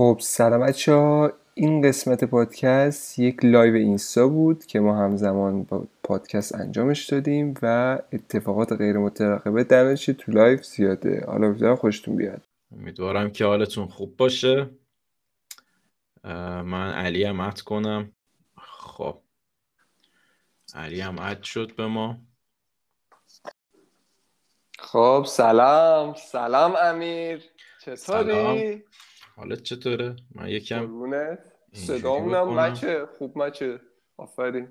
خب سلام بچه این قسمت پادکست یک لایو اینستا بود که ما همزمان با پادکست انجامش دادیم و اتفاقات غیر مترقبه درش تو لایو زیاده. حالا امیدوارم خوشتون بیاد. امیدوارم که حالتون خوب باشه. من علی هم add کنم. خب. علی هم add شد به ما. خب سلام. سلام امیر. چطوری؟ حالت چطوره؟ من یکم صدامونم match ه. خوب match ه. آفرین.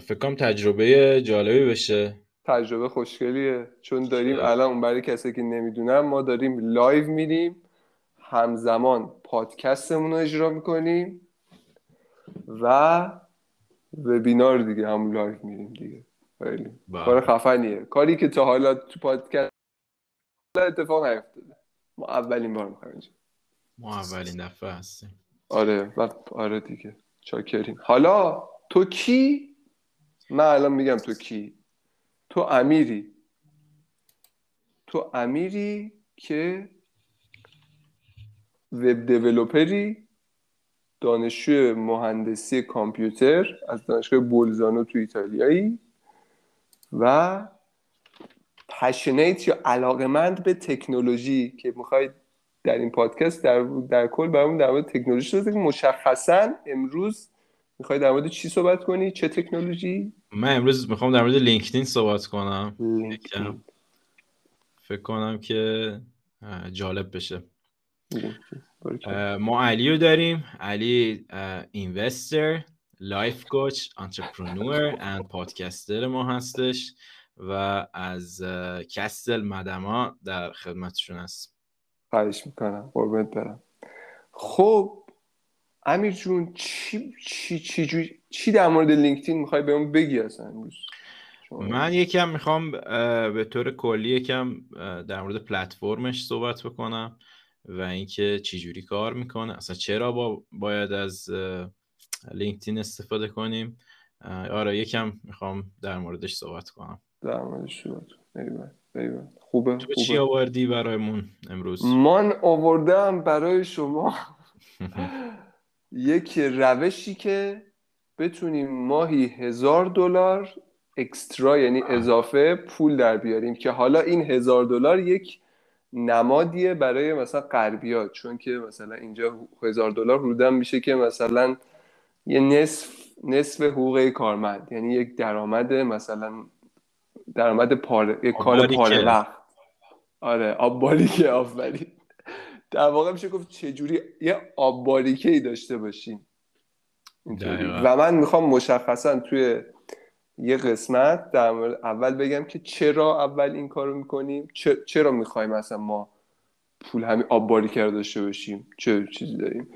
فکرم تجربه جالبی بشه. تجربه خوشگلیه. چون داریم الان اون برای کسی که نمی‌دونم ما داریم لایو میریم. همزمان پادکستمون رو اجرا می‌کنیم و وبینار دیگه هم لایو میریم دیگه. خیلی. بله. کار خفنیه. کاری که تا حالا تو پادکست اتفاق نیفتاده. ما اولین بار می‌خوایم ما اولین دفعه هستیم. آره و آره دیگه. چاکرین حالا تو کی؟ من الان میگم تو کی؟ تو امیری. تو امیری که وب دیولوپری دانشجو مهندسی کامپیوتر از دانشگاه بولزانو تو ایتالیایی و پشنیت یا علاقمند به تکنولوژی که می‌خواید در این پادکست در, در کل برامون در مورد تکنولوژی شده که مشخصا امروز می‌خوای در مورد چی صحبت کنی؟ چه تکنولوژی؟ من امروز می‌خوام در مورد لینکدین صحبت کنم. فکر کنم که جالب بشه. ما علی رو داریم. علی اینوستر life coach entrepreneur and podcaster ما هستش و از کستل مدما در خدمتشون هست خواهش می‌کنم قربونت برم. خب امیر جون چی چی چی, چی در مورد لینکدین می‌خوای بهمون بگی اصلا امروز؟ من یکم می‌خوام به طور کلی یکم در مورد پلتفرمش صحبت بکنم و اینکه چی جوری کار می‌کنه. اصلا چرا با باید از لینکدین استفاده کنیم؟ آره یکم می‌خوام در موردش صحبت کنم. در موردش صحبت خوبه تو چی آوردی برایمون امروز؟ من آوردم برای شما. یک روشی که بتونیم ماهی هزار دلار اکسترا یعنی اضافه پول در بیاریم که حالا این هزار دلار یک نمادیه برای مثلا غربیات چون که مثلا اینجا هزار دلار رودن میشه که مثلا یه نصف نصف حقوق کارمند یعنی یک درآمد مثلا درآمد پاره کار پاره وقت. آره آب باریکه آفرین. در واقع میشه گفت چجوری یه آب باریکه ای داشته باشیم و من می‌خوام مشخصا توی یه قسمت در مورد اول بگم که چرا اول این کارو می‌کنیم؟ چرا می‌خوایم مثلا ما پول همین آب باریکه رو داشته باشیم؟ چه چیزی داریم؟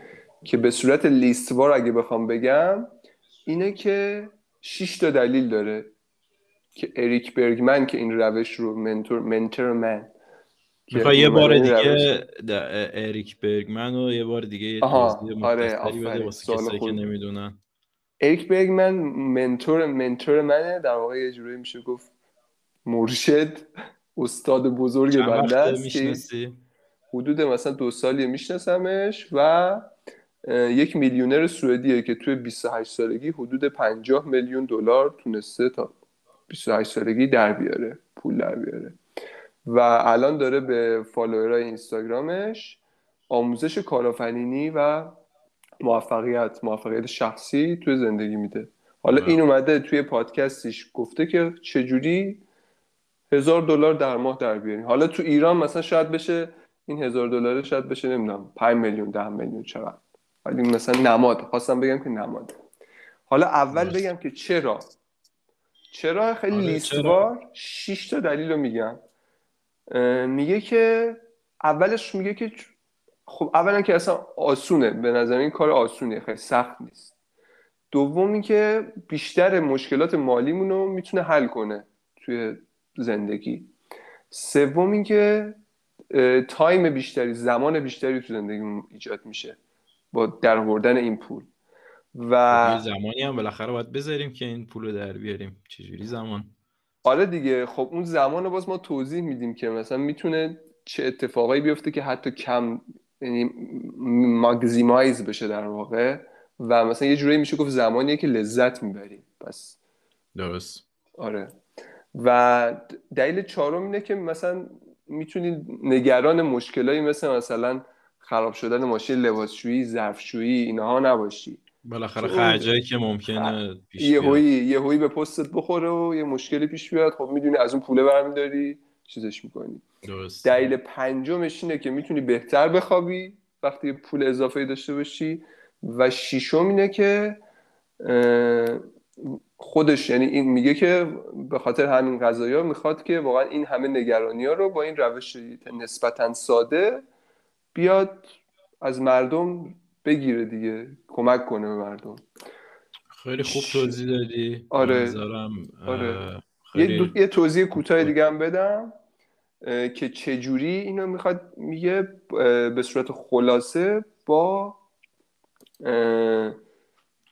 که به صورت لیستوار اگه بخوام بگم اینه که 6 تا دلیل داره. که اریک برگمن که این روش رو منتور منتور من می‌خوای یه بار دیگه اریک برگمن رو یه بار دیگه توضیح آره واسه که نمی‌دونن. اریک برگمن منتور منتور منه. در واقع یه جوری میشه گفت مرشد استاد بزرگ بنده است حدود مثلا دو سالی میشناسمش و یک میلیونر سوئدیه که توی 28 سالگی حدود 50 میلیون دلار تونسته تا 28 سالگی در بیاره پول در بیاره. و الان داره به فالوورای اینستاگرامش آموزش کارآفرینی و موفقیت موفقیت شخصی توی زندگی میده. حالا این اومده توی پادکستش گفته که چجوری هزار دلار در ماه در بیاری حالا تو ایران مثلا شاید بشه این هزار دلار شاید بشه نمی‌دونم 5 میلیون ده میلیون چقدر. ولی مثلا نماد خواستم بگم که نماد. حالا اول بگم که چرا چرا خیلی آره، لیستوار 6 تا دلیل رو میگم. میگه که اولش میگه که خب اولا که اصلا آسونه. به نظر این کار آسونه خیلی سخت نیست. دومی که بیشتر مشکلات مالیمون رو می‌تونه حل کنه توی زندگی. سوم که تایم بیشتری زمان بیشتری تو زندگیمون ایجاد میشه با در این پول. و خب، زمانی هم بالاخره باید بذاریم که این پول رو در بیاریم. چجوری زمان؟ آره دیگه. خب اون زمان رو باز ما توضیح میدیم که مثلا می‌تونه چه اتفاقایی بیفته که حتی کم یعنی ماگزیمایز بشه در واقع. و مثلا یه جوری میشه گفت زمانیه که لذت می‌بری پس درست. آره. و دلیل چهارم اینه که مثلا می‌تونی نگران مشکلایی مثل مثلا خراب شدن ماشین لباسشویی ظرفشویی اینها نباشی. بالاخره خرجایی که ممکنه پیش یه هوی یه هوی به پستت بخوره و یه مشکلی پیش بیاد. خب می‌دونی از اون پوله برمیداری چیزش می‌کنی. درست. دلیل پنجمش اینه که می‌تونی بهتر بخوابی وقتی پول اضافه داشته باشی و شیشم اینه که خودش یعنی این میگه که به خاطر همین قضايا می‌خواد که واقعا این همه نگرانی ها رو با این روش نسبتا ساده بیاد از مردم بگیره دیگه کمک کنه به مردم. خیلی خوب توضیح دادی. آره. آره. خیلی... یه, توضیح کوتاه دیگه هم بدم که چجوری اینو می‌خواد میگه به صورت خلاصه با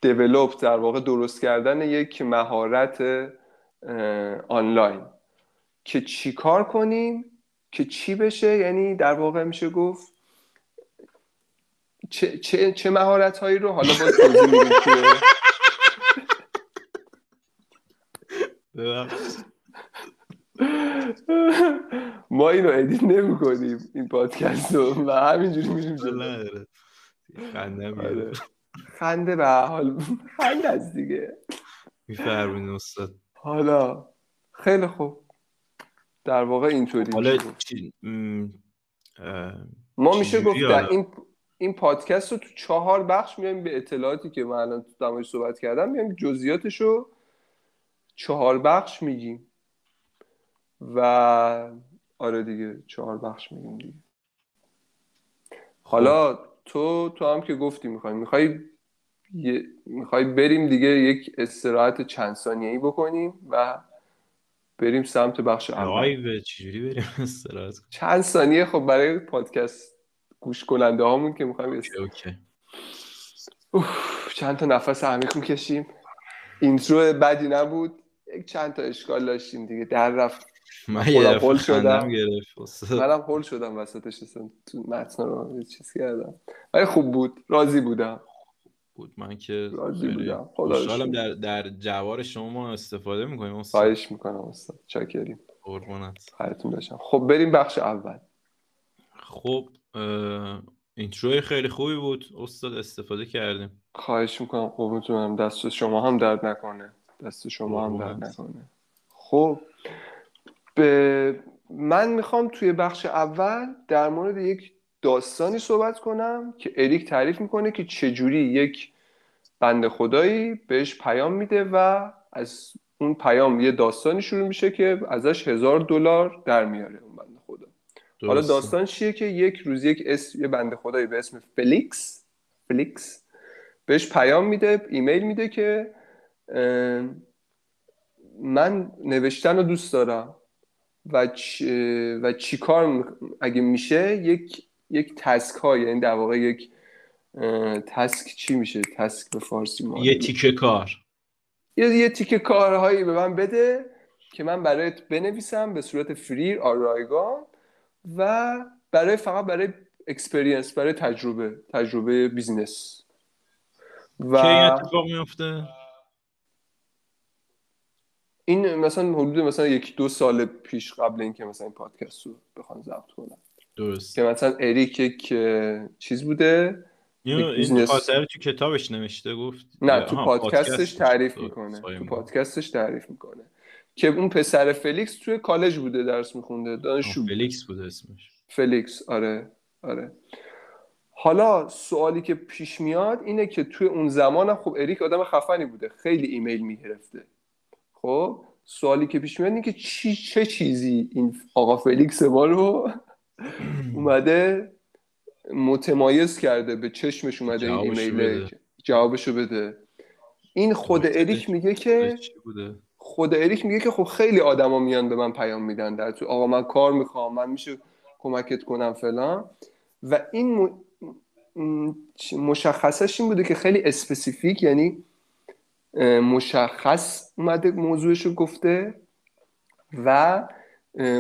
دیولوب در واقع درست کردن یک مهارت آنلاین. که چی کار کنیم؟ که چی بشه؟ یعنی در واقع میشه گفت چه, چه, چه مهارت هایی رو حالا با توضیح ما اینو ادیت نمی کنیم این پادکست رو. و همینجوری میریم خنده خنده به حال. خنده از دیگه. میفرمین استاد. حالا خیلی خوب. در واقع اینطوری حالا ما میشه گفت در این این پادکست رو تو چهار بخش میایم به اطلاعاتی که من الان تو صحبت کردم میایم جزئیاتش رو چهار بخش میگیم. و آره دیگه چهار بخش میگیم دیگه. حالا تو تو هم که گفتی می‌خوای می‌خوای می‌خوای بریم دیگه یک استراحت چند ثانیه ای بکنیم و بریم سمت بخش اول. چجوری بریم استراحت چند ثانیه خب برای پادکست گوش کننده هامون که می‌خوایم اوکی چند تا نفس عمیق می‌کشیم اینترو بدی نبود. یک چند تا اشکال داشتیم دیگه. در رفت. من یه هل شدم. منم هل شدم وسطش. تو متن رو چیز کردم. ولی خوب بود. راضی بودم. بود. من که راضی بودم. خوشحالم در در جوار شما ما استفاده می‌کنیم استاد. خواهش می‌کنم استاد. چاکریم. قربونت. خیرتون باشم. خب بریم بخش اول. خب اینتروی خیلی خوبی بود. استاد استفاده کردیم. خواهش می‌کنم قربونتونم. دست شما هم درد نکنه. دست شما هم درد نکنه. خب به من می‌خوام توی بخش اول در مورد یک داستانی صحبت کنم که اریک تعریف می‌کنه که چجوری یک بند خدایی بهش پیام میده و از اون پیام یه داستانی شروع میشه که ازش هزار دلار در میاره. اون بند خدا حالا داستان چیه که یک روز یک اسم یه بند خدایی به اسم فلیکس فلیکس بهش پیام میده ایمیل میده که من نوشتن رو دوست دارم و چ... و چیکار اگه میشه یک یک task های یعنی در واقع یک task چی میشه؟ task به فارسی ما یه تیکه کار. یه یه تیکه کارهایی به من بده که من برایت بنویسم به صورت free رایگان. و برای فقط برای experience برای تجربه تجربه بیزنس و کی اتفاق میفته این مثلا حدود مثلا یک دو سال پیش قبل اینکه مثلا این پادکست رو بخوان ضبط کنم. درست. که مثلا اریک یک چیز بوده این خاطر تو کتابش نوشته گفت نه تو پادکستش تعریف می‌کنه. تو پادکستش تعریف می‌کنه. که اون پسر فلیکس توی کالج بوده درس میخونده دانشجو فلیکس بوده اسمش. فلیکس آره آره. حالا سوالی که پیش میاد اینه که توی اون زمان خب اریک آدم خفنی بوده خیلی ایمیل می‌گرفته. خب سوالی که پیش میاد اینه که چی چه چیزی این آقا فلیکس ما رو اومده متمایز کرده به چشمش اومده این ایمیل جوابشو بده. این خود اریک میگه که خود اریک میگه که خب خیلی آدما میان به من پیام میدن در تو آقا من کار می‌خوام من میشه کمکت کنم فلان. و این مشخصش این بوده که خیلی specific یعنی مشخص اومده موضوعش رو گفته و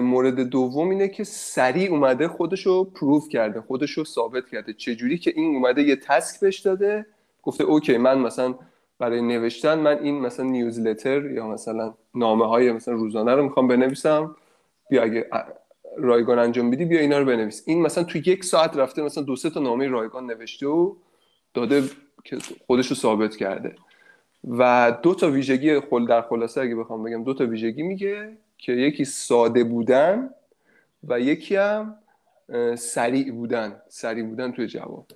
مورد دوم اینه که سریع اومده خودشو prove کرده خودشو ثابت کرده. چجوری که این اومده یه task بهش داده گفته اوکی من مثلا برای نوشتن من این مثلا نیوزلتر یا مثلا نامه های مثلا روزانه رو می‌خوام بنویسم. بیا اگه رایگان انجام بدی بیا اینا رو بنویس. این مثلا تو یک ساعت رفته مثلا دو سه تا نامه رایگان نوشته و داده که خودش رو ثابت کرده. و دو تا ویژگی خل در خلاصه اگه بخوام بگم دو تا ویژگی میگه که یکی ساده بودن و یکی هم سریع بودن. سریع بودن توی جواب.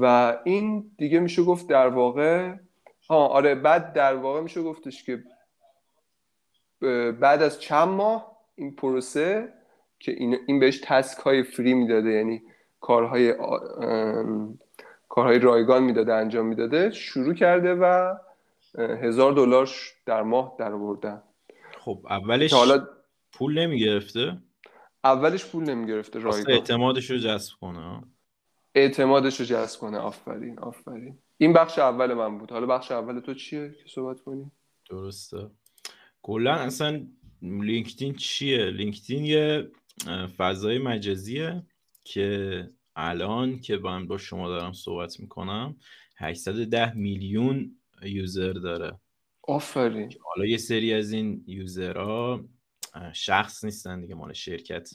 و این دیگه میشه گفت در واقع ها آره بعد در واقع میشه گفتش که بعد از چند ماه این پروسه که این, این بهش تسک های فری می‌داده یعنی کارهای کارهای رایگان می‌داده انجام می‌داده شروع کرده و هزار دلار در ماه در آوردن خب اولش حالا پول نمی‌گرفته؟ اولش پول نمی‌گرفته رایگان. اعتمادش رو جذب کنه. اعتمادش رو جذب کنه. آفرین آفرین. این بخش اول من بود. حالا بخش اول تو چیه که صحبت کنی؟ درسته. کلا اصلا لینکدین چیه؟ لینکدین یه فضای مجازیه که الان که من با شما دارم صحبت می‌کنم 810 میلیون یوزر داره. آفرین. حالا یه سری از این یوزرها شخص نیستن دیگه مال شرکت.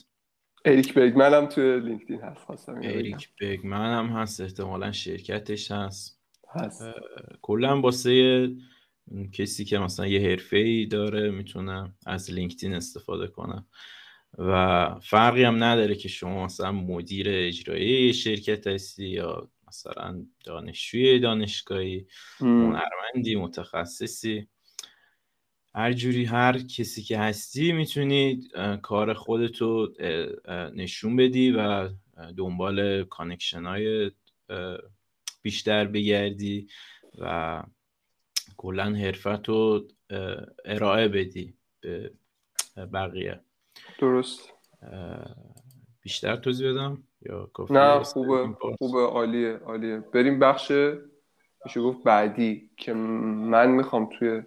اریک بگمن هم توی لینکدین هست خواستم اریک بگمن هم هست احتمالا شرکتش هست. هست. کلا واسه کسی که مثلا یه حرفه ای داره می‌تونه از لینکدین استفاده کنه. و فرقی هم نداره که شما مثلا مدیر اجرایی شرکت هستی یا مثلا دانشجوی دانشگاهی هنرمندی متخصصی. هر جوری هر کسی که هستی می‌تونی کار خودتو نشون بدی و دنبال connection های بیشتر بگردی و کلا حرفت رو ارائه بدی به بقیه. درست. بیشتر توضیح بدم؟ یا نه خوبه خوبه عالیه عالیه. بریم بخش میشه گفت بعدی که من می‌خوام توی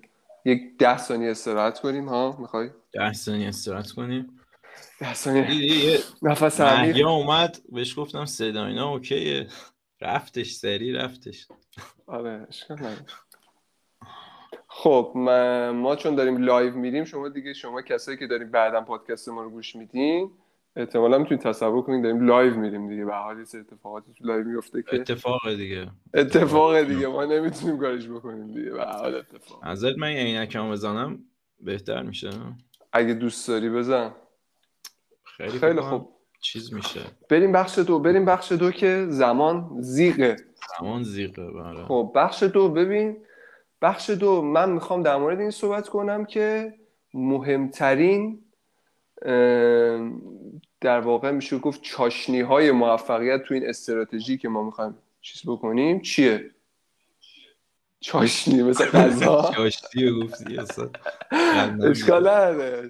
یک ده ثانیه استراحت کنیم ها؟ می‌خوای؟ ده ثانیه استراحت کنیم. ده ثانیه. نفس عمیق. اومد بهش گفتم صدا اینا okay ه. رفتش سری رفتش. آره خب ما چون داریم لایو میریم شما دیگه شما کسایی که داریم بعدا پادکست ما رو گوش میدین احتمالا می‌تونید تصور کنید داریم لایو میریم دیگه. به حال اتفاقاتی تو لایو میفته که اتفاق دیگه. اتفاق دیگه. ما نمی‌تونیم کارش بکنیم دیگه. به حال اتفاق. ازت من عینکمو بزنم بهتر میشه. اگه دوست داری بزن. خیلی, خیلی خوب. چیز میشه. بریم بخش دو بریم بخش دو که زمان ضیقه. زمان ضیقه بله. خب بخش دو ببین. بخش دو من می‌خوام در مورد این صحبت کنم که مهمترین در واقع میشه گفت چاشنی های موفقیت تو این استراتژی که ما می‌خوایم چیز بکنیم چیه؟ چاشنی مثل غذا. چاشنی گفتی اشکال نداره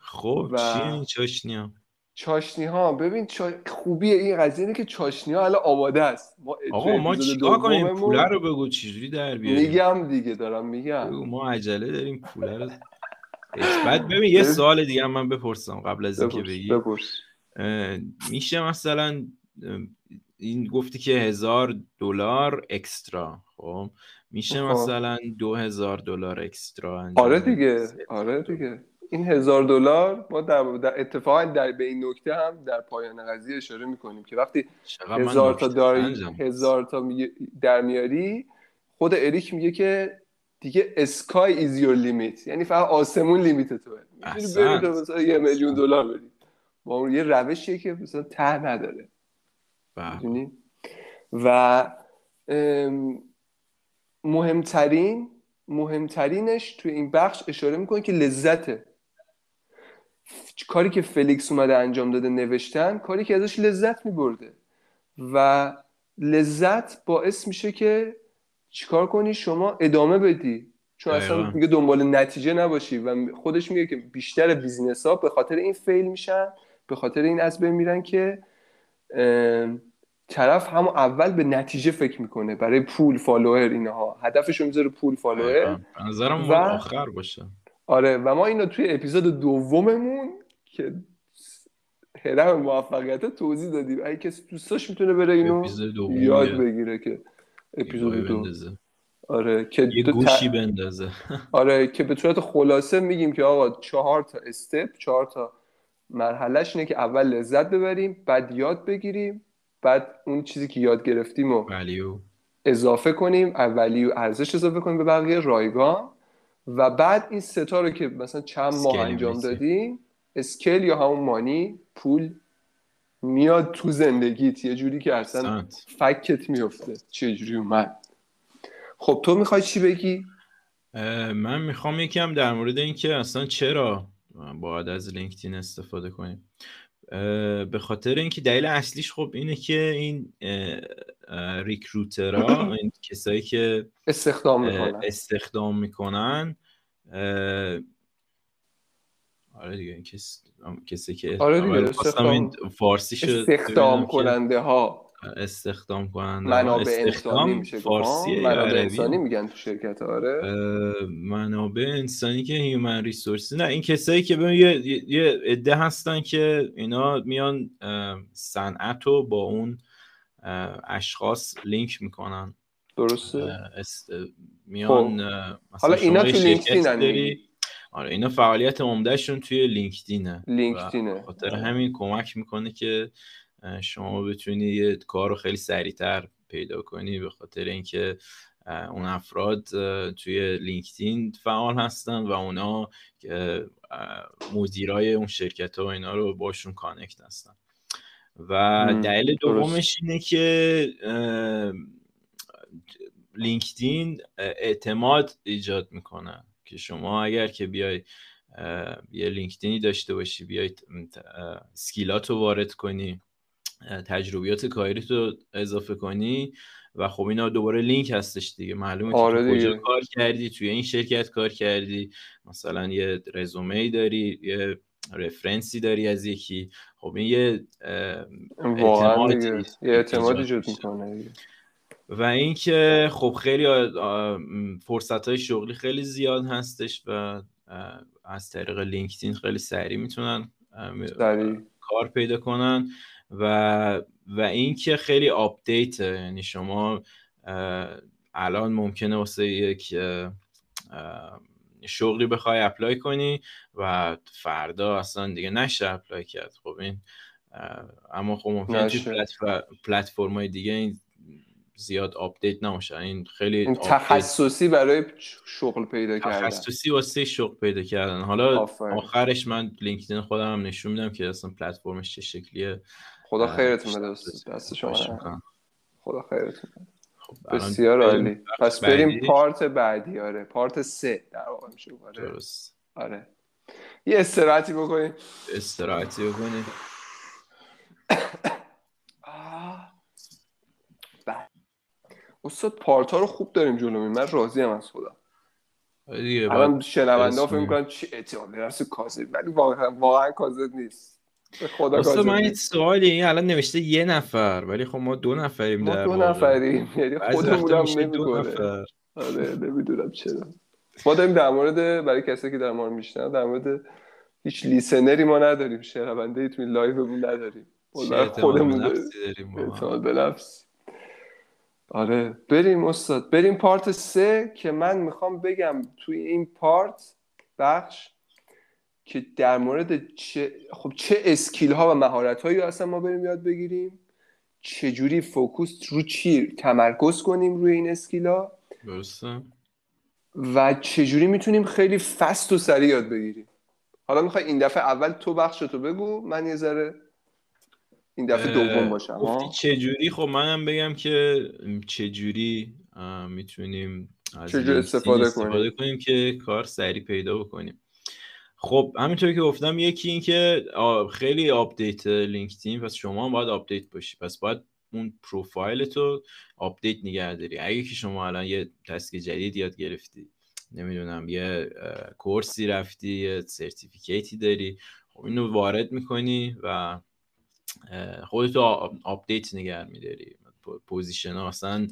خب چیه این چاشنی ها چاشنی ها ببین چا... خوبی این قضیه اینه که چاشنی ها الان آماده است. ما آقا ما چیکار کنیم پوله رو بگو چجوری در بیاریم میگم دیگه دارم میگم. ما عجله داریم پوله رو بعد ببین یه سوال دیگه من بپرسم قبل از اینکه بگی. بپرس. میشه مثلا این گفتی که هزار دلار اکسترا خب؟ میشه خب. مثلا دو هزار دلار اکسترا آره دیگه آره دیگه. این هزار دلار ما در, در اتفاقا در به این نکته هم در پایان قضیه اشاره می‌کنیم که وقتی هزار تا داری هزار تا در میاری خود اریک میگه که دیگه sky is your limit یعنی فقط آسمون limit توه. بری مثلا یه میلیون دلار بری. با اون یه روشیه که مثلا ته نداره. بله. و مهمترین مهمترینش توی این بخش اشاره می‌کنه که لذته کاری که فلیکس اومده انجام داده نوشتن کاری که ازش لذت میبرده. و لذت باعث میشه که چیکار کنی؟ شما ادامه بدی. چون اصلا میگه دنبال نتیجه نباشی و خودش میگه که بیشتر بیزینس ها به خاطر این fail میشن به خاطر این از بین میرن که طرف هم اول به نتیجه فکر می‌کنه برای پول فالوور اینها. هدفش می‌ذاره پول فالوور. نظرم و... آخر باشه. آره و ما اینو توی اپیزود دوممون که هرم موفقیت توضیح دادیم. اگه کسی دوستاش می‌تونه بره اینو یاد بگیره که اپیزود دو. آره که یه گوشی بندازه. آره که به صورت خلاصه میگیم که آقا چهار تا استپ چهار تا مرحلهش اینه که اول لذت ببریم بعد یاد بگیریم بعد اون چیزی که یاد گرفتیم و اضافه کنیم اولی و ارزش اضافه کنیم به بقیه رایگان. و بعد این ستا رو که مثلا چند ماه انجام دادیم اسکل یا همون مانی پول میاد تو زندگیت. یه جوری که اصلا فکت میفته چه جوری اومد. خب تو می‌خوای چی بگی؟ من می‌خوام یکم در مورد اینکه اصلا چرا باید از لینکدین استفاده کنیم. به خاطر اینکه دلیل اصلیش خب اینه که این ریکروترها این کسایی که استخدام می‌کنن. استخدام می‌کنن آره دیگه این کس... کسی که آره دیگه استخدام... این فارسی استخدام کننده ها استخدام کننده منابع انسانی میشه فارسی منابع انسانی میگن تو شرکت آره. منابع انسانی که هیومن ریسورس نه این کسایی که ببین یه یه عده هستن که اینا میان صنعت رو با اون اشخاص لینک می‌کنن. درسته. میان خب. حالا اینا تو لینکدین آره اینا فعالیت عمدهشون توی لینکدینه. لینکدینه. خاطر همین کمک می‌کنه که شما بتونی یه کار رو خیلی سریعتر پیدا کنی به خاطر اینکه اون افراد توی لینکدین فعال هستن و اونا مدیرای اون شرکت ها و اینا رو باشون connect هستن. و دلیل دومش اینه که لینکدین اعتماد ایجاد می‌کنه که شما اگر که بیای یه لینکدینی داشته باشی بیای skill ات رو وارد کنی. تجربیات کاری رو اضافه کنی و خب اینا دوباره لینک هستش دیگه. معلومه آره که کجا کار کردی توی این شرکت کار کردی. مثلا یه رزومه ای داری یه reference ی داری از یکی. خب این یه اعتماد یه اعتماد ایجاد می‌کنه و اینکه خب خیلی فرصت های شغلی خیلی زیاد هستش و از طریق لینکدین خیلی سریع می‌تونن کار پیدا کنن. و و اینکه خیلی update یعنی شما الان ممکنه واسه یک شغلی بخوای اپلای کنی و فردا اصلا دیگه نشه apply کرد. خب این اما خب ممکنه پلتفرم های دیگه این زیاد update نمیشه این خیلی این تخصصی برای شغل پیدا کردن. تخصصی واسه شغل پیدا کردن. حالا آخرش من لینکدین خودم هم نشون میدم که اصلا پلتفرمش چه شکلیه. خدا خیرتون بده دست شما خدا خیرتون خب بسیار عالی. پس بریم پارت بعدی آره. پارت سه در واقع میشه آره. درست. آره. یه استراحتی بکنیم. استراحتی بکنیم. استاد پارت ها رو خوب داریم جلو من راضی هم از خودم الان شنونده ها فکر می‌کنن چی اعتیاد درس کاذب ولی واقعا واقعا کاذب نیست. خدا من یه سوالی این الان نوشته یه نفر ولی خب ما دو نفریم ما دو نفریم یعنی خودمون هم نمی‌کنه آره نمی‌دونم چرا. ما داریم در مورد برای کسی که در مورد میشنن در مورد هیچ listener ی ما نداریم شنونده ای توی live مون نداریم. خودمون داریم. به نفس. آره بریم استاد. بریم part سه که من می‌خوام بگم توی این part بخش که در مورد چه خب چه skill ها و مهارت هایی اصلا ما بریم یاد بگیریم چجوری focus رو چی تمرکز کنیم روی این skill ها و چجوری می‌تونیم خیلی fast و سریع یاد بگیریم. حالا می‌خوای این دفعه اول تو بخش تو بگو من یه ذره این دفعه دوم باشم گفتی چجوری؟ خب منم بگم که چجوری می‌تونیم از چجوری استفاده, استفاده کنیم. که کار سریع پیدا بکنیم. خب همینطور که گفتم یکی این که خیلی update لینکدین پس شما هم باید update باشی. پس باید اون پروفایل تو update نگه داری. اگه که شما الان یه task جدید یاد گرفتی نمی‌دونم یه course ی رفتی یه certificate ی داری خب اینو وارد می‌کنی و خودتو update نگه میداری. position ها مثلا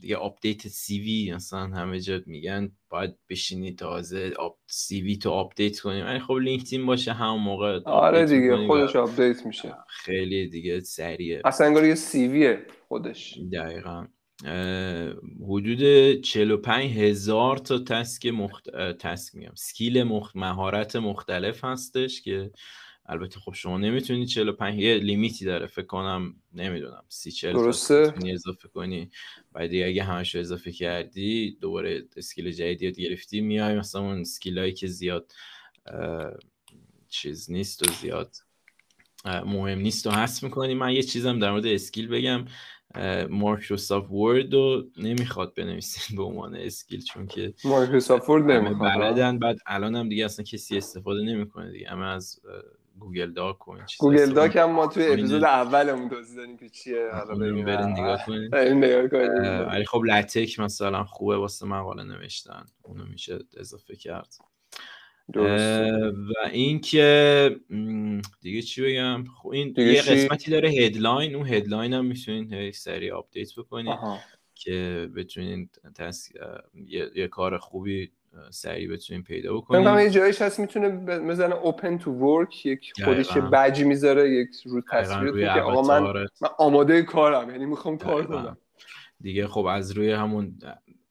دیگه update CV مثلا همه جا میگن باید بشینی تازه آب CV تو update کنیم یعنی خب لینکدین باشه همون موقع آره دیگه خودش update میشه. خیلی دیگه سریعه اصلا انگار یه CV ه خودش. دقیقا. حدود 45 هزار تا task مخت... task میگم. skill مخت... مهارت مختلف هستش که البته خب شما نمی‌تونی 45 یه limit ی داره فکر کنم نمی‌دونم 30 40 درسته. اضافه کنی. بعد اگه همشو اضافه کردی دوباره skill جدیدی یاد گرفتی میای مثلا اون skill ایی که زیاد چیز نیست و زیاد مهم نیست و حذف می‌کنی. من یه چیزم در مورد skill بگم. Microsoft Word رو نمی‌خواد بنویسین به عنوان skill چون که Microsoft Word نمی‌خواد بلدن. بعد الان هم دیگه اصلا کسی استفاده نمی‌کنه دیگه. اما از Google Doc و این Google Doc هم ما توی اپیزود اولمون توضیح دادیم که چیه. حالا برین نگاه کنید ولی خب LaTeX مثلا خوبه واسه مقاله نوشتن. اونو میشه اضافه کرد. و اینکه دیگه چی بگم؟ خب این یه قسمتی داره headline اون headline هم می‌تونین سری update بکنید که بتونین tas... یه... یه کار خوبی سریع بتونین پیدا بکنین من یه جایش هست می‌تونه بزنه open to work یک خودش بج می‌ذاره یک رو تصویر که آقا من, من آماده کارم یعنی می‌خوام کار کنم دیگه خب از روی همون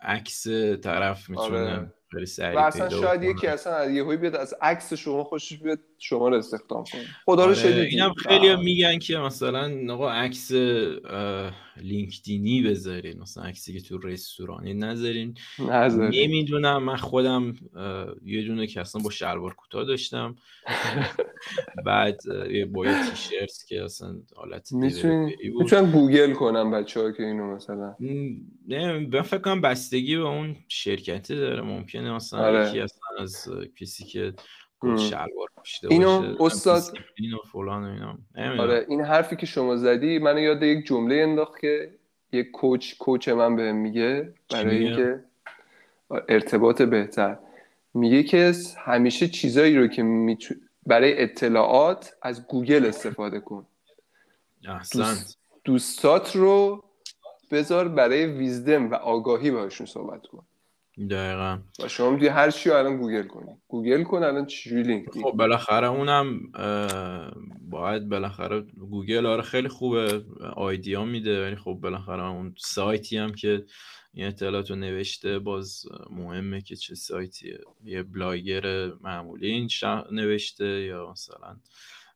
عکس طرف می‌تونه آره. خیلی سریع و اصلا شاید یکی اصلا یهویی بیاد از عکس شما خوشش بیاد. شما رو استخدام کنه خدا رو آره اینم خیلی میگن که مثلا آقا عکس لینکدینی بذارین مثلا عکسی که تو رستورانی نذارین. نمی‌دونم من خودم یه دونه که اصلا با شلوار کوتاه داشتم. بعد با یه تیشرت که اصلا حالت می‌تونن گوگل کنم بچه ها که اینو مثلا. نه من فکر کنم بستگی به اون شرکتی داره. ممکنه مثلا آره. یکی اصلا از کسی که شلوار پوشیده اینو استاد اینو فلان اینا. آره این حرفی که شما زدی منو یاد یک جمله انداخت که یک کوچ کوچ من بهم میگه برای اینکه ارتباط بهتر. میگه که همیشه چیزایی رو که میتو... برای اطلاعات از گوگل استفاده کن. دوست... دوستات رو بذار برای wisdom و آگاهی باشون صحبت کن. دقیقا. و شما می‌تونی هر چی الان گوگل کنی. گوگل کن الان چجوری لینک خب بالاخره اونم باید بالاخره گوگل آره خیلی خوبه idea میده ولی خب بالاخره اون سایتی هم که این اطلاعات رو نوشته باز مهمه که چه سایتیه یه بلاگر معمولی این نوشته یا مثلا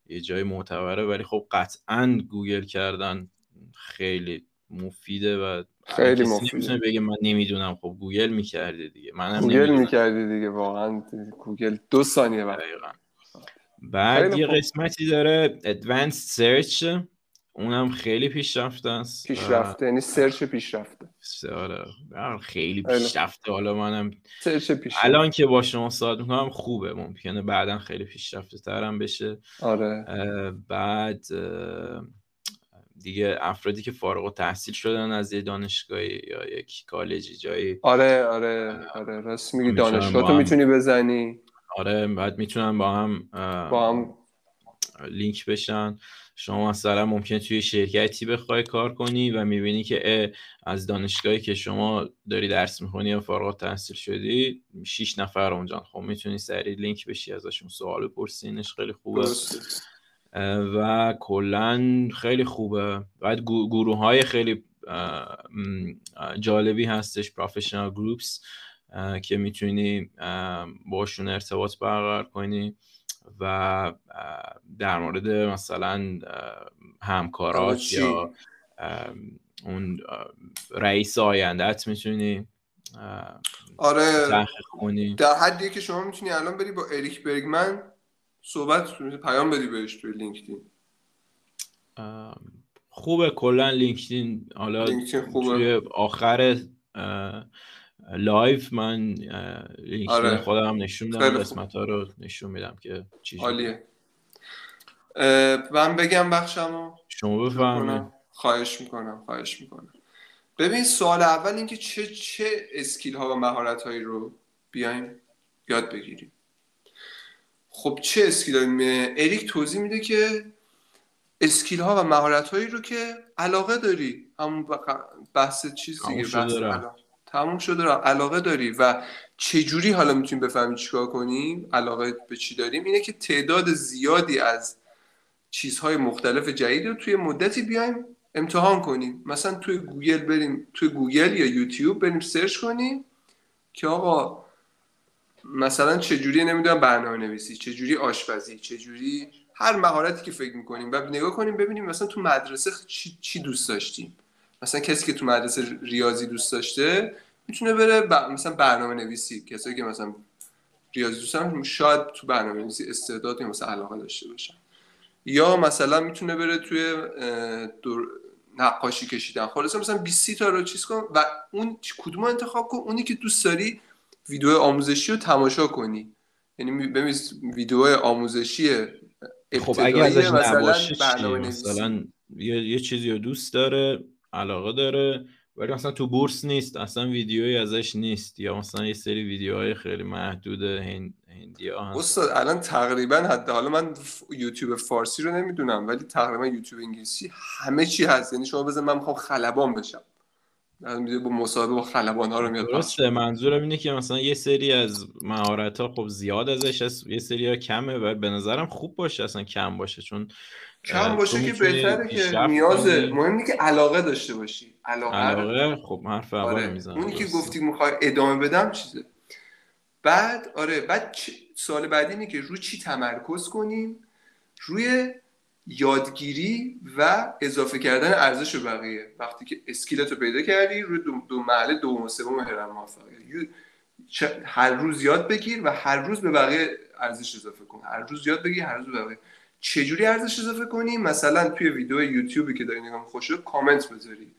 یه جای معتبره ولی خب قطعا گوگل کردن خیلی مفیده و خیلی مفیده. بگه من نمی‌دونم. خب گوگل می‌کردی دیگه. منم گوگل می‌کردی دیگه واقعا گوگل دو ثانیه بعد. بعد یه قسمتی داره Advanced Search. اونم خیلی پیشرفته است. پیشرفته یعنی search پیشرفته. آره. خیلی پیشرفته. حالا منم سرچ پیشرفته الان که با شما صحبت می‌کنم خوبه ممکنه بعدا خیلی پیشرفته ترم بشه. آره. بعد دیگه افرادی که فارغ و تحصیل شدن از یه دانشگاهی یا یک کالجی جایی آره آره آره راست میگی. دانشگاه تو می‌تونی بزنی. آره بعد می‌تونن با هم با هم لینک بشن. شما مثلا ممکن توی شرکتی بخوای کار کنی و می‌بینی که از دانشگاهی که شما داری درس می‌خونی یا فارغ تحصیل شدی شیش نفر اونجا خب می‌تونی سریع لینک بشی ازشون سوال بپرسینش خیلی خوبه. و کلا خیلی خوبه. بعد گروه های خیلی جالبی هستش پروفشنال گروپس که می‌تونی باشون ارتباط برقرار کنی و در مورد مثلا همکارات یا اون رئیس آیندهت می‌تونی آره. در حدی که شما می‌تونی الان بری با اریک برگمن صحبت پیام بدی بهش توی لینکدین. خوبه کلا لینکدین حالا توی آخر live من لینکدین آره. خودم نشون میدم قسمت ها رو نشون میدم که چی عالیه. من بگم بخشمو. شما بفرمایید. خواهش می‌کنم خواهش می‌کنم. ببین سوال اول اینکه چه چه skill ها و مهارت هایی رو بیایم یاد بگیریم. خب چه skill اریک توضیح میده که skill ها و مهارت هایی رو که علاقه داری همون بحث چیز دیگه بحث تموم شده را علاقه داری و چجوری حالا می‌تونیم بفهمیم چیکار کنیم؟ علاقه به چی داریم؟ اینه که تعداد زیادی از چیزهای مختلف جدید رو توی مدتی بیایم امتحان کنیم. مثلا توی گوگل بریم توی گوگل یا یوتیوب بریم سرچ کنیم که آقا مثلا چجوری نمی‌دونم برنامه نویسی چجوری آشپزی چجوری هر مهارتی که فکر می‌کنیم و نگاه کنیم ببینیم مثلا تو مدرسه چی, چی دوست داشتیم. مثلا کسی که تو مدرسه ریاضی دوست داشته می‌تونه بره مثلا برنامه نویسی کسایی که مثلا ریاضی دوست دارن شاید تو برنامه نویسی استعداد یا مثلا علاقه داشته باشن. یا مثلا می‌تونه بره توی دور... نقاشی کشیدن. خلاصه مثلا 20 تا رو چیز کن و اون کدوم انتخاب کن؟ اونی که دوست داری ویدیو آموزشی رو تماشا کنی. یعنی ببین ویدیو آموزشی خب اگه ازش مثلا مثلا یه, یه چیزی رو دوست داره علاقه داره ولی مثلا تو بورس نیست اصلا ویدیویی ازش نیست. یا مثلا یه سری ویدیوهای خیلی محدود هند هندی ها استاد الان تقریبا حتی حالا من یوتیوب فارسی رو نمی‌دونم ولی تقریبا یوتیوب انگلیسی همه چی هست. یعنی شما بزن من می‌خوام خلبان بشم. با مصاحبه با خلبان ها رو میاد درسته منظورم اینه که مثلا یه سری از مهارت ها خب زیاد ازش هست یه سری ها کمه و به نظرم خوب باشه اصلا کم باشه چون کم باشه که بهتره که نیازه. مهم که علاقه داشته باشی. علاقه, علاقه خب حرف اول آره. می‌زنم اونی که گفتی می‌خوای ادامه بدم چیزه؟ بعد آره بعد سال بعدی اینه که رو چی تمرکز کنیم؟ روی یادگیری و اضافه کردن ارزش بقیه. وقتی که اسکیلت رو پیدا کردی روی دو, دو محله دوم و سوم هرم موفقیت هر روز یاد بگیر و هر روز به بقیه ارزش اضافه کن. هر روز یاد بگیر هر روز به بقیه. چجوری ارزش اضافه کنی؟ مثلا توی ویدیو یوتیوبی که داری نگاه خوشو کامنت بذاری.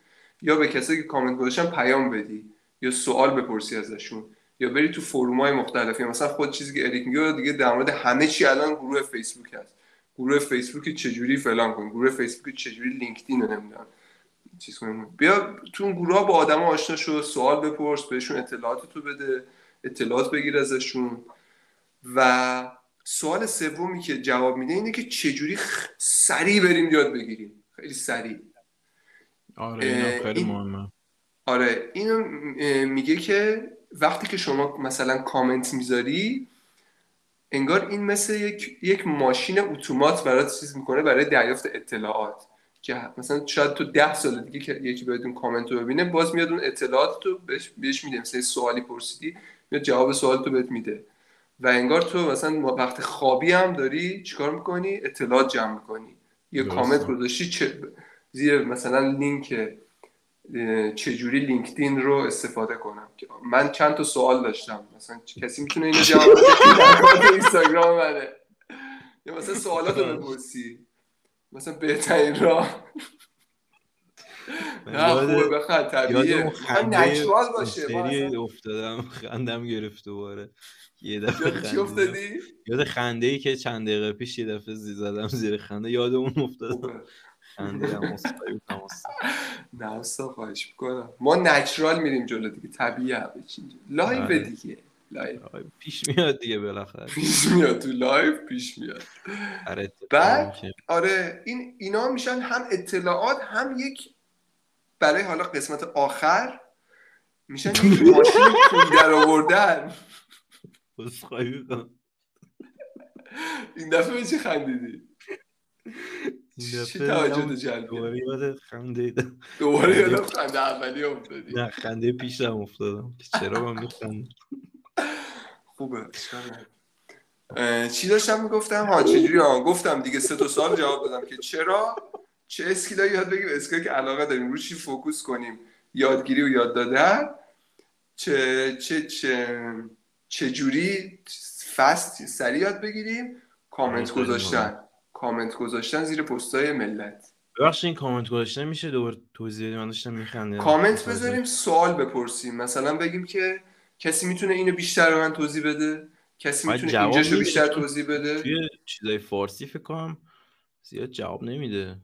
یا به کسایی که کامنت گذاشتن پیام بدی. یا سوال بپرسی ازشون. یا بری تو فروم مختلفی مثلا خود چیزی که اریک میگه دیگه در مورد همه چی الان گروه فیسبوک هست. گروه فیسبوک چجوری فلان کن گروه فیسبوک چجوری لینکدین رو نمی‌دونم چیز کنیم. بیا تو اون گروه ها با آدما آشنا شو سوال بپرس بهشون اطلاعات تو بده اطلاعات بگیر ازشون. و سوال سومی که جواب میده اینه که چجوری خ... سریع بریم یاد بگیریم. خیلی سریع. آره خیلی مهمه. آره اینو میگه که وقتی که شما مثلا کامنت می‌ذاری انگار این مثل یک, یک ماشین اتومات برات چیز می‌کنه برای دریافت اطلاعات. که مثلا شاید تو ده سال دیگه که یکی اون کامنت رو ببینه باز میاد اون اطلاعات رو بهش, بهش میده مثلا سوالی پرسیدی میاد جواب سوال تو بهت میده. و انگار تو مثلا وقت خوابی هم داری چیکار می‌کنی؟ اطلاعات جمع می‌کنی. یه کامنت گذاشتی چه زیر مثلا لینک چجوری لینکدین رو استفاده کنم من چند تا سوال داشتم. مثلا کسی می‌تونه اینو جواب بده؟ اینستاگرام منه یا مثلا سوالات رو بپرسی. مثلا بهترین راه. نه خوبه بخواد طبیعیه. نچرال باشه افتادم خندم گرفت دوباره. یه دفعه خنده یاد خنده ای که چند دقیقه پیش یه دفعه زی زدم زیر خنده یادمون افتادم. نه اصلا خواهش می‌کنم. ما natural میریم جلو دیگه طبیعی همه live آره. دیگه live. پیش میاد دیگه بالاخره. پیش میاد تو live پیش میاد. آره، بعد آره این اینا میشن هم اطلاعات هم یک برای حالا قسمت آخر میشن یک ماشین پول در آوردن. این دفعه چی خندیدی؟ این چی توجه جلب دوباره یاد خنده دوباره یاد خنده اولی افتادی. نه خنده پیشم افتادم. چرا من میخندم؟ خوبه چی داشتم می‌گفتم؟ ها چجوری؟ ها گفتم دیگه سه تا سال جواب دادم که چرا؟ چه skill ا یاد بگیم skill ا که علاقه داریم. روی چی focus کنیم؟ یادگیری و یاد دادن؟ چه چه چه چجوری فست سریع یاد بگیریم؟ کامنت گذاشتن. کامنت گذاشتن زیر پستای ملت. ببخشید این کامنت گذاشتن میشه؟ دوباره توضیح من داشتم میخنده کامنت بذاریم سوال بپرسیم. مثلا بگیم که کسی می‌تونه اینو بیشتر به من توضیح بده؟ کسی می‌تونه اینجاشو بیشتر توضیح بده؟ توی چیزای فارسی فکر کنم زیاد جواب نمیده.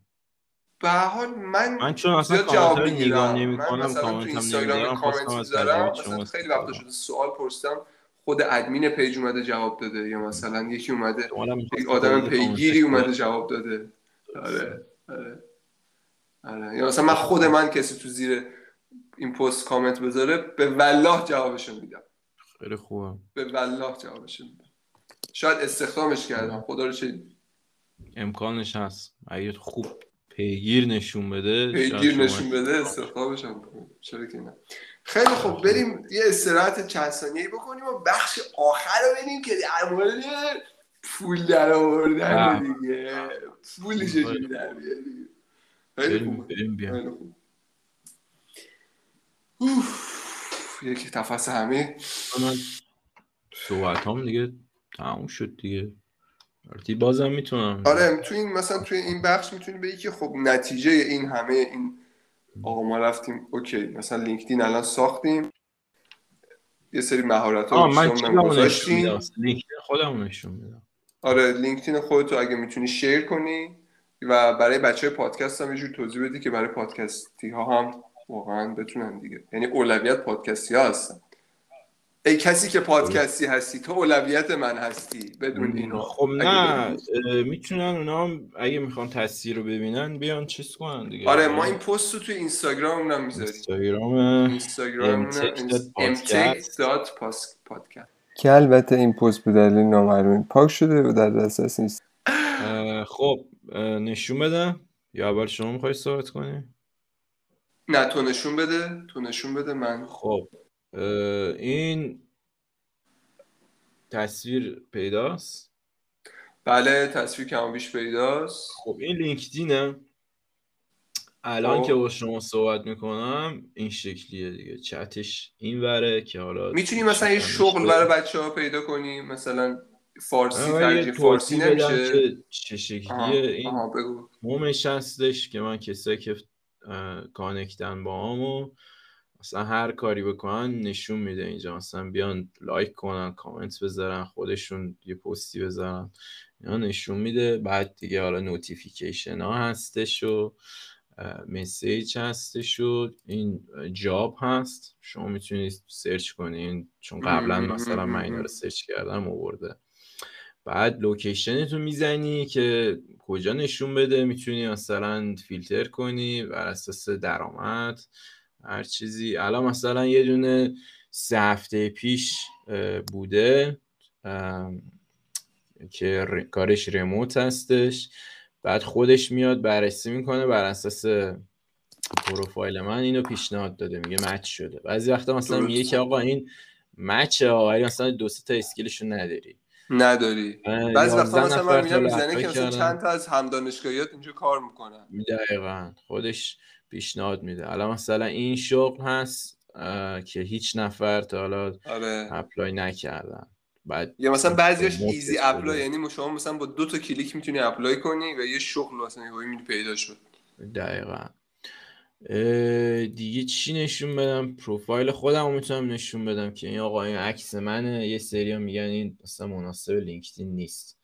به حال من من چون اصلا جواب نگاه نمی‌کنم کامنت هم نمی‌ذارم کامنت می‌ذارم مثلا خیلی وقت شده سوال پرسیدم. خود ادمین page اومده جواب داده یا مثلا یکی اومده یک آدم پیگیری اومده جواب داده. آره, آره. آره. یا مثلا من خود من کسی تو زیر این پست کامنت بذاره به والله جوابشون میدم. خیلی خوبه. به والله جوابشون میدم. شاید استخدامش کردم. خدا رو چه امکانش هست. اگه خوب پیگیر نشون بده پیگیر نشون بده استخدامش هم چرا که نه. خیلی خوب بریم یه استراحت چند ثانیه‌ای بکنیم و بخش آخر رو ببینیم که در مورد پول در آوردن دیگه. پول چجوری در بیاری بریم بریم یکی تفس همه. من صحبت هم دیگه تموم شد دیگه. البته بازم می‌تونم. آره تو این مثلا توی این بخش می‌تونی بگی که خب نتیجه این همه این آقا ما رفتیم okay مثلا لینکدین الان ساختیم. یه سری مهارت ها من گذاشتیم. لینکدین خودم نشون میدم. آره لینکدین خودتو اگه می‌تونی share کنی و برای بچه پادکست هم یه جور توضیح بدی که برای پادکستی ها هم واقعا بتونن دیگه. یعنی اولویت پادکستی ها هستن. ای کسی که پادکستی هستی تو اولویت من هستی بدون اینو. خب نه می‌تونن اونا هم اگه می‌خوان تصویر رو ببینن بیان چیز کنن دیگه. آره ما این پست رو تو اینستاگرام هم می‌ذاریم. اینستاگرام اینستاگرام پادکست. که البته این پست به دلیل نامعلومی پاک شده و در دسترس نیست. خب نشون بدم یا اول شما می‌خوای صحبت کنی؟ نه تو نشون بده. تو نشون بده من. خب. این تصویر پیداست؟ بله تصویر کم بیش پیداست. خب این لینکدینه. الان خب. که با شما صحبت می‌کنم این شکلیه دیگه. چتش این وره که حالا می‌تونی مثلا یه شغل برای بچه ها پیدا کنی مثلا فارسی ترجیح فارسی نمیشه. چه شکلیه. این home ش هستش که من کسایی که کانکتن با همو مثلا هر کاری بکنن نشون میده اینجا. مثلا بیان لایک کنن کامنت بذارن خودشون یه پستی بذارن. اینا نشون میده. بعد دیگه حالا notification ها هستش و message هستش و این job هست. شما می‌تونید سرچ کنین چون قبلا مثلا من اینا رو سرچ کردم آورده. بعد لوکیشنتو می‌زنی که کجا نشون بده. می‌تونی مثلا فیلتر کنی. بر اساس درآمد. هر چیزی. الان مثلا یه دونه سه هفته پیش بوده. که کارش ریموت هستش. بعد خودش میاد بررسی می‌کنه بر اساس پروفایل من اینو پیشنهاد داده. میگه مچ شده. بعضی وقتا مثلا میگه که آقا این match ه ولی مثلا دو تا skill شو نداری. نداری. بعضی وقتا مثلا من میگم می‌زنه که مثلا چند تا از هم دانشگاهیات اینجا کار می‌کنن. دقیقا. خودش پیشنهاد میده. الان مثلا این شغل هست که هیچ نفر تا حالا آره. apply نکردن. بعد یا مثلا بعضیش easy apply یعنی شما مثلا با دو تا کلیک می‌تونی apply کنی و یه شغل مثلا یه پیدا شد. دقیقا. دیگه چی نشون بدم؟ پروفایل خودم رو می‌تونم نشون بدم که این آقا این عکس منه. یه سری میگن این مثلا مناسب لینکدین نیست.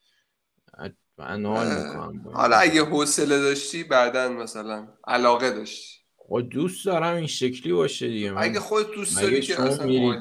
من حال می‌کنم حالا اگه حوصله داشتی بعدا مثلا علاقه داشتی. خب دوست دارم این شکلی باشه دیگه. من اگه خود دوست داری که اصلا میری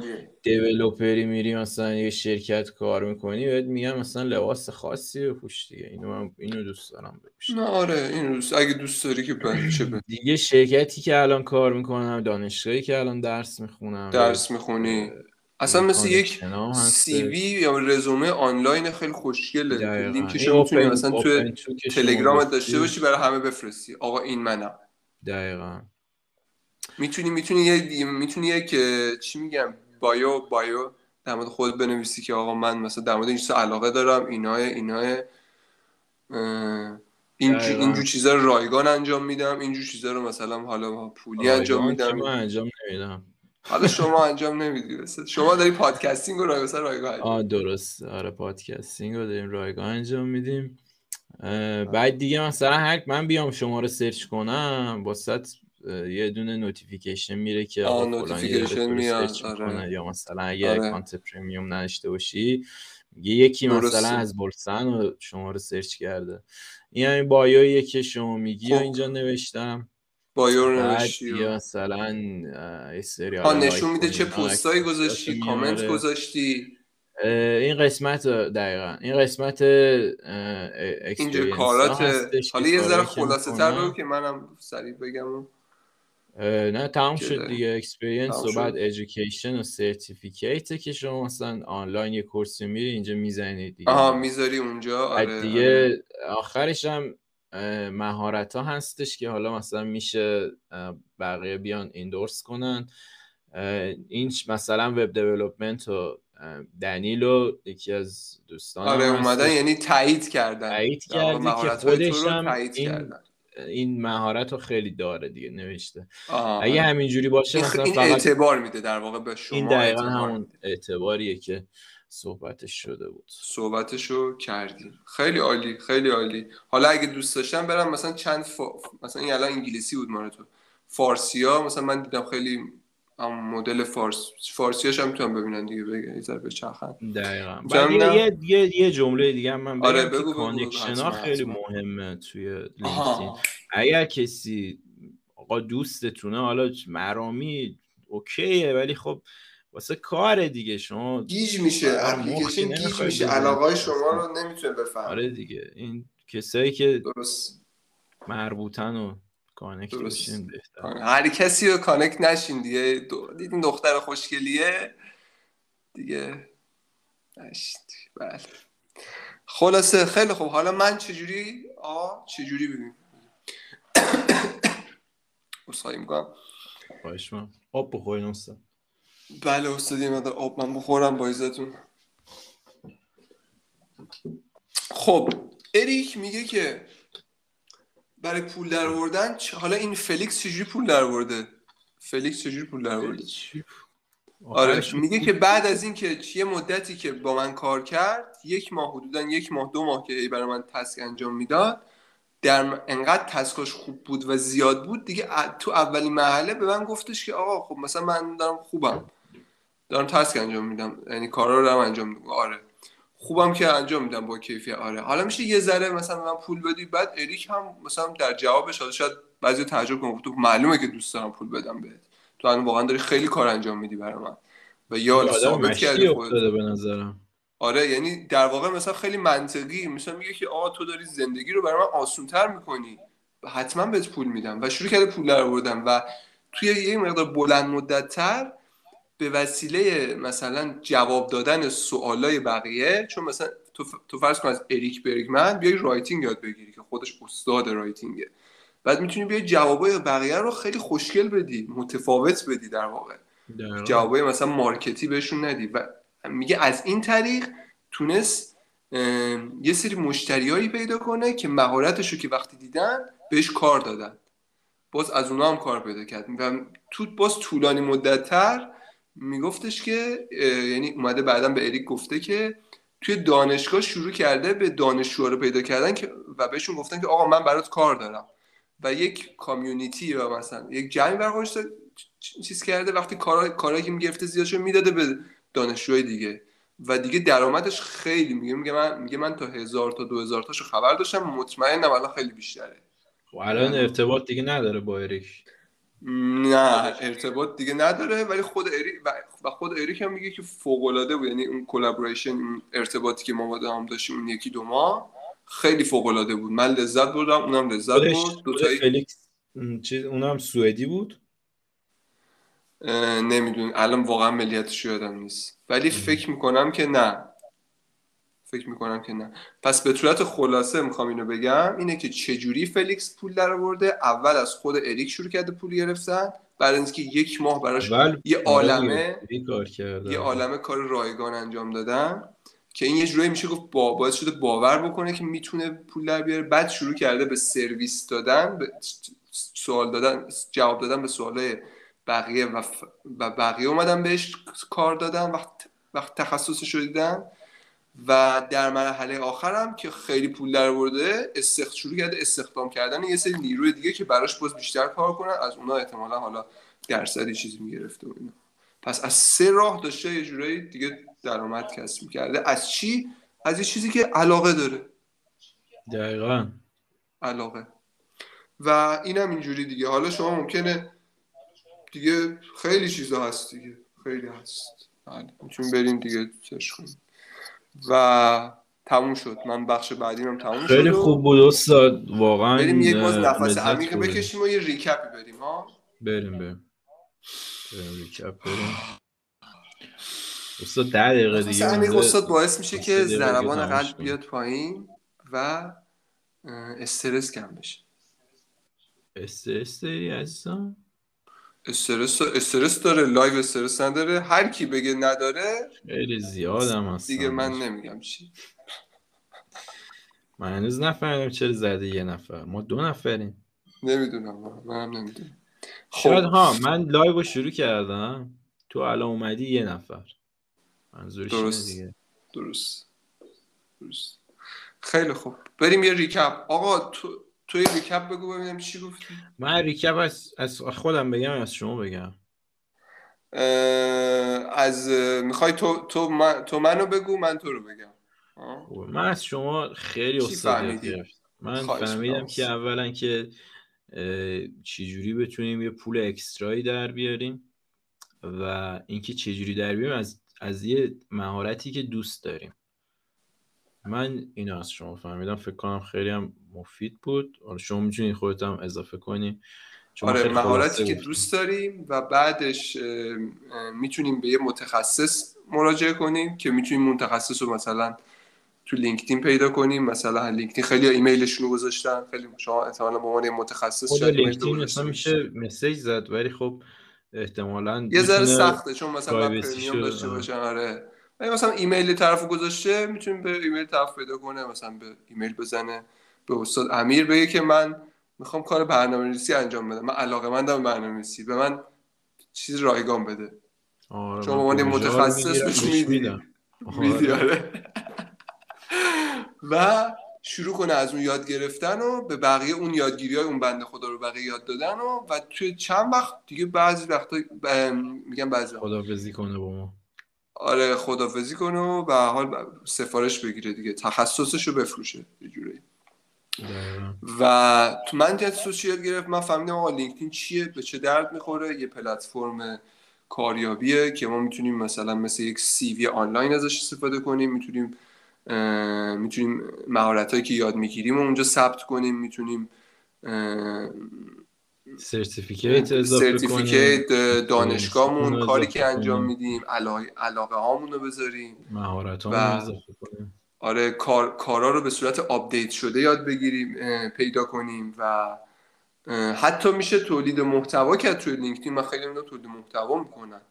دیولوپری میری مثلا یه شرکت کار می‌کنی بهت میگم مثلا لباس خاصی بپوش دیگه. اینو من اینو دوست دارم بپوشم. نه آره اینو دوست اگه دوست داری که چه دیگه شرکتی که الان کار می‌کنم دانشگاهی که الان درس می‌خونم درس می‌خونی. اصلا مثل یک سی وی یا رزومه آنلاین خیلی خوشگله. لینکش می‌تونی مثلا تو تلگرامت داشته باشی برای همه بفرستی. آقا این منم. دقیقا. می‌تونی می‌تونی یه می‌تونی یک چی میگم؟ بایو بایو در مورد خود بنویسی که آقا من مثلا در مورد این علاقه دارم اینای اینای این اینجور چیزا رو رایگان انجام میدم اینجور چیزا رو مثلا حالا پولی انجام میدم. انجام نمیدم. حالا شما انجام نمیدی شما داری podcasting رو رایگان رایگان آه درست. آره podcasting رو داریم رایگان انجام میدیم. بعد دیگه مثلا هر من بیام شما رو سرچ کنم واست یه دونه notification میره که آقا notification میاد. آره. یا مثلا اگه آره. account premium نداشته باشی میگه یکی مثلا از بولسن شما رو سرچ کرده. این همین bio یه که شما میگی خب. اینجا نوشتم. bio رو نوشتی مثلا یه سری نشون میده چه پستایی گذاشتی کامنت گذاشتی. این قسمت دقیقا. این قسمت اینجا کارات حالا یه ذره خلاصه تر رو که منم سریع بگم نه تمام شد دیگه. experience و بعد education و certificate که شما مثلا آنلاین یه course میری اینجا می‌زنید دیگه. آها می‌ذاری اونجا. آره دیگه آره. آخرش هم مهارت ها هستش که حالا مثلا میشه بقیه بیان ایندورس کنن. این مثلا وب دیولپمنت و دنیلو یکی از دوستان آره اومدن یعنی تایید کردن. تایید کردی که خودش هم این کردن. این مهارت رو خیلی داره دیگه نوشته. اگه همینجوری باشه مثلا این فقط اعتبار میده در واقع به شما این دقیقا همون اعتباریه که صحبتش شده بود. صحبتش رو کردیم. خیلی عالی خیلی عالی. حالا اگه دوست داشتم برم مثلا چند مثلا این الان انگلیسی بود مال تو. فارسی ها مثلا من دیدم خیلی مدل فارس فارسیاش هم می‌تونم ببینن دیگه بگه یه ذره بچرخن. دقیقاً. یه یه یه جمله دیگه هم من آره بگو connection ها خیلی مهمه توی لینکدین. اگر کسی آقا دوستتونه حالا مرامی okay ـه ولی خب واسه کار دیگه. شما گیج میشه اپلیکیشن گیج میشه. علاقه شما رو نمی‌تونه بفهم آره دیگه. این کسایی که درست. مربوطن و connect بشین بهتر هر کسی رو connect نشین دیگه. دیدین دختر خوشگلیه؟ دیگه. نشین. بله. خلاصه خیلی خوب. حالا من چجوری؟ آه چجوری ببین؟ اصخایی می‌کنم. باش من آب بخورین استاد. بله استاد یه مدار آب من بخورم با ایزتون. خب اریک میگه که برای پول در آوردن حالا این فلیکس چجوری پول در آورده فلیکس چجوری پول در آورده آره میگه که بعد از این که یه مدتی که با من کار کرد یک ماه حدودا یک ماه دو ماه که برای من task انجام می‌داد در انقدر تسکاش خوب بود و زیاد بود دیگه تو اولین مرحله به من گفتش که آقا خب مثلا من دارم خوبم. دارم تسک انجام میدم. یعنی کارا رو دارم انجام میدم. آره. خوبم که انجام میدم با کیفیت. آره. حالا میشه یه ذره مثلا من پول بدی بعد اریک هم مثلا در جوابش حالا شاید بعضی تعجب کنه تو معلومه که دوست دارم پول بدم بهت. تو الان واقعا داری خیلی کار انجام میدی برای من. و یا ثابت کردی خودت. به نظرم. آره. یعنی در واقع مثلا خیلی منطقی. مثلا میگه که آقا تو داری زندگی رو برای من آسونتر می‌کنی. حتما بهت پول میدم. و شروع کرده پول در آوردم و توی یه مقدار بلند مدت تر به وسیله مثلا جواب دادن سوالای بقیه چون مثلا تو, تو فرض کن از اریک برگمن بیای writing یاد بگیری که خودش استاد writing ـه. بعد می‌تونی بیای جوابای بقیه رو خیلی خوشگل بدی متفاوت بدی در واقع. جوابای مثلا مارکتی بهشون ندی و میگه از این طریق تونست یه سری مشتریایی پیدا کنه که مهارتش رو که وقتی دیدن بهش کار دادن. باز از اونا هم کار پیدا کرد. و تو باز طولانی مدتتر میگفتش که یعنی اومده بعدا به اریک گفته که توی دانشگاه شروع کرده به دانشجو رو پیدا کردن که و بهشون گفتن که آقا من برات کار دارم. و یک کامیونیتی و مثلا یک جمعی برگزار چیز کرده وقتی کارا کارایی که می‌گرفته زیادشو می‌داده به دانشجوهای دیگه. و دیگه درآمدش خیلی میگه. میگه من میگه من تا هزار تا دو هزار تاشو خبر داشتم مطمئنم الان خیلی بیشتره. و خب الان ارتباط دیگه نداره با اریک. نه ارتباط دیگه نداره ولی خود اریک و خود اریک هم میگه که فوق العاده بود. یعنی اون collaboration ارتباطی که ما با هم داشتیم اون یکی دو ماه خیلی فوق العاده بود. من لذت بردم اونم لذت برد. دو تایی فلیکس چیز اونم سوئدی بود؟ نمیدون الان واقعا ملیتش یادم نیست. ولی فکر می‌کنم که نه. فکر می‌کنم که نه. پس به صورت خلاصه می‌خوام اینو بگم اینه که چجوری فلیکس پول در آورده؟ اول از خود اریک شروع کرده پول گرفتن بعد اینکه یک ماه براش یه عالمه یه عالمه کار رایگان انجام دادن که این یه جوری میشه گفت با باعث شده باور بکنه که می‌تونه پول در بیاره. بعد شروع کرده به سرویس دادن به سوال دادن جواب دادن به سوالای بقیه و, و بقیه اومدن بهش کار دادن وقت وقت تخصصش رو دیدن. و در مرحله آخرم که خیلی پول در برده استخ... شروع کرده استخدام کردن یه سری نیروی دیگه که براش باز بیشتر کار کنن. از اونا احتمالا حالا درصدی چیزی می‌گرفته و اینا. پس از سه راه داشته یه جورایی دیگه درآمد کسب می‌کرده. از چی؟ از یه چیزی که علاقه داره. دقیقا. علاقه. و اینم اینجوری دیگه. حالا شما ممکنه دیگه خیلی چیزا هست دیگه. خیلی هست. بله می‌تونیم بریم دیگه چش کنیم. و تموم شد. من بخش بعدی هم تموم شد خیلی خوب بود استاد. واقعا بریم یک باز نفس عمیق بکشیم و یه ریکپی بریم ها؟ بریم بریم. ریکپ بریم. استاد ده دقیقه دیگه عمیق استاد باعث میشه که ضربان قلب بیاد پایین و استرس کم بشه. استرس داری عزیزم؟ استرس استرس داره live استرس نداره. هر کی بگه نداره خیلی زیادم هست دیگه من نمیگم چی. من هنوز نفهمیدم چرا زده یه نفر. ما دو نفریم. نمی‌دونم منم نمی‌دونم. شاید ها من live رو شروع کردم. تو الان اومدی یه نفر. منظورش درست. دیگه. درست. درست. خیلی خوب. بریم یه ریکپ. آقا تو توی ریکپ بگو ببینم چی گفتی. من ریکپ از, از خودم بگم از شما بگم. از می‌خوای تو تو, من... تو منو بگو من تو رو بگم. من از شما خیلی استاد گرفتم. من فهمیدم که اولا که چجوری بتونیم یه پول اکسترایی در بیاریم و اینکه چجوری در بیاریم از از یه مهارتی که دوست داریم. من این از شما فهمیدم. فکر کنم خیلی هم مفید بود. حالا شما می‌تونید خودت هم اضافه کنی. آره مهارتی که دوست داریم و بعدش می‌تونیم به یه متخصص مراجعه کنیم که می‌تونیم متخصص رو مثلا تو لینکدین پیدا کنیم. مثلا لینکدین خیلی ایمیلشون رو گذاشتن. خیلی شما احتمالاً به عنوان متخصص شاید لینکدین مثلا میشه message زد ولی خب احتمالاً یه ذره سخته چون مثلا premium داشته باشن آره. ولی مثلا ایمیل طرف گذاشته می‌تونیم به ایمیل طرف پیدا کنه مثلا به ایمیل بزنه. به استاد امیر بگه که من می‌خوام کار برنامه نویسی انجام بدم. من علاقه مندم برنامه نویسی به من چیز رایگان بده. آره چون عنوان متخصص بهش میدی. آره. و شروع کنه از اون یاد گرفتن و به بقیه اون یادگیری های اون بنده خدا رو بقیه یاد دادن و و توی چند وقت دیگه بعضی وقتا میگم بعضی خدافزی کنه با ما. آره خدافزی کنه و به حال سفارش بگیره دیگه. تخصصش رو بفروشه یه جوری و تو من جت سوشیال گرفت من فهمیدم آقا لینکدین چیه؟ به چه درد می‌خوره؟ یه پلتفرم کاریابیه که ما می‌تونیم مثلا مثل یک سی وی آنلاین ازش استفاده کنیم می‌تونیم می‌تونیم مهارت هایی که یاد می‌گیریم و اونجا ثبت کنیم می‌تونیم certificate certificate دانشگاهمون کاری که انجام میدیم علاقه هامون رو بذاریم مهارت اضافه کنیم. آره کار کارا رو به صورت update شده یاد بگیریم پیدا کنیم و حتی میشه تولید محتوا کرد توی لینکدین. من خیلی اینا تولید محتوا می‌کنن.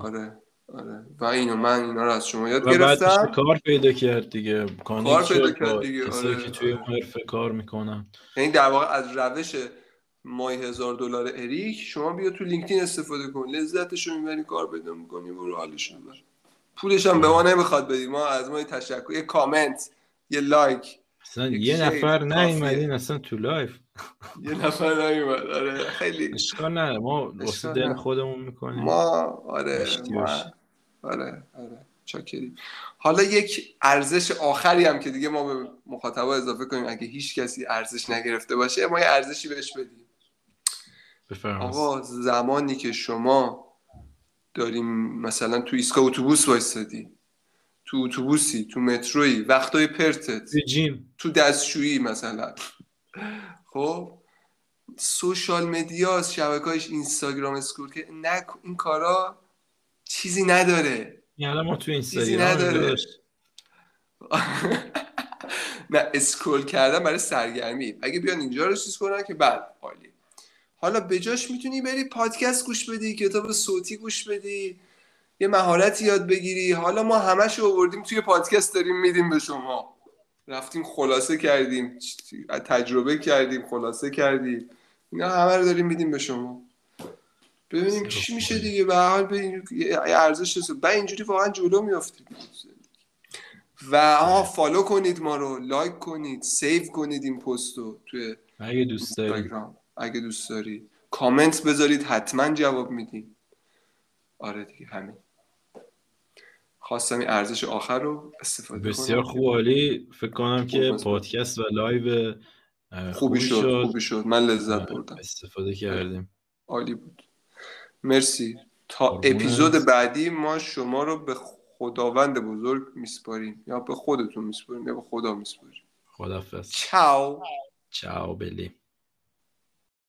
آره آره. و اینو من اینا رو از شما یاد گرفتم. کار پیدا کرد دیگه. کار پیدا کرد دیگه آره که توی حرفه کار می‌کنن. یعنی در واقع از روش my هزار دلار اریک شما بیا تو لینکدین استفاده کن. لذتش رو می‌بری کار پیدا می‌کنی برو حالش رو بر پولش هم به ما نمی‌خواد بدی ما از ما تشکر یه کامنت یه like. اصلا یه نفر نیومدین اصلا تو live. یه نفر نیومد. آره خیلی اشکال نه ما واسه دل خودمون می‌کنیم. ما آره ما. آره آره. چاکریم. حالا یک ارزش آخری هم که دیگه ما به مخاطبا اضافه کنیم. اگه هیچ کسی ارزش نگرفته باشه ما یه ارزشی بهش بدیم. آقا زمانی که شما داریم مثلا تو ایستگاه اتوبوس وایستادی تو اتوبوسی تو متروی وقتای پرتت. تو جیم. تو دستشویی مثلا. خب؟ social media ـس شبکه‌اش اینستاگرام scroll که نه این کارا چیزی نداره. یعنی ما تو اینستاگرام نداره. نه scroll کردن برای سرگرمی. اگه بیان اینجا رو چیز کنن که بعد عالی حالا بجاش می‌تونی بری پادکست گوش بدی کتاب صوتی گوش بدی یه مهارتی یاد بگیری. حالا ما همش آوردیم توی پادکست داریم میدیم به شما. رفتیم خلاصه کردیم تجربه کردیم خلاصه کردیم. اینا همه رو داریم میدیم به شما. ببینیم چی میشه دیگه. به حال به ارزش هست و اینجوری واقعا جلو میافتید و ها follow کنید ما رو like کنید save کنید این پست رو توی اگه دوست دارید اگه دوست دارید کامنت بذارید حتما جواب میدیم آره دیگه همین. خواستم این ارزش آخر رو استفاده بسیار خوب عالی. فکر کنم که پادکست و live خوبی شد خوبی شد. من لذت بردم. استفاده کردیم. عالی بود. مرسی. تا اپیزود بعدی ما شما رو به خداوند بزرگ میسپاریم. یا به خودتون میسپاریم یا به خدا میسپاریم. خدافظ ciao. ciao بلی.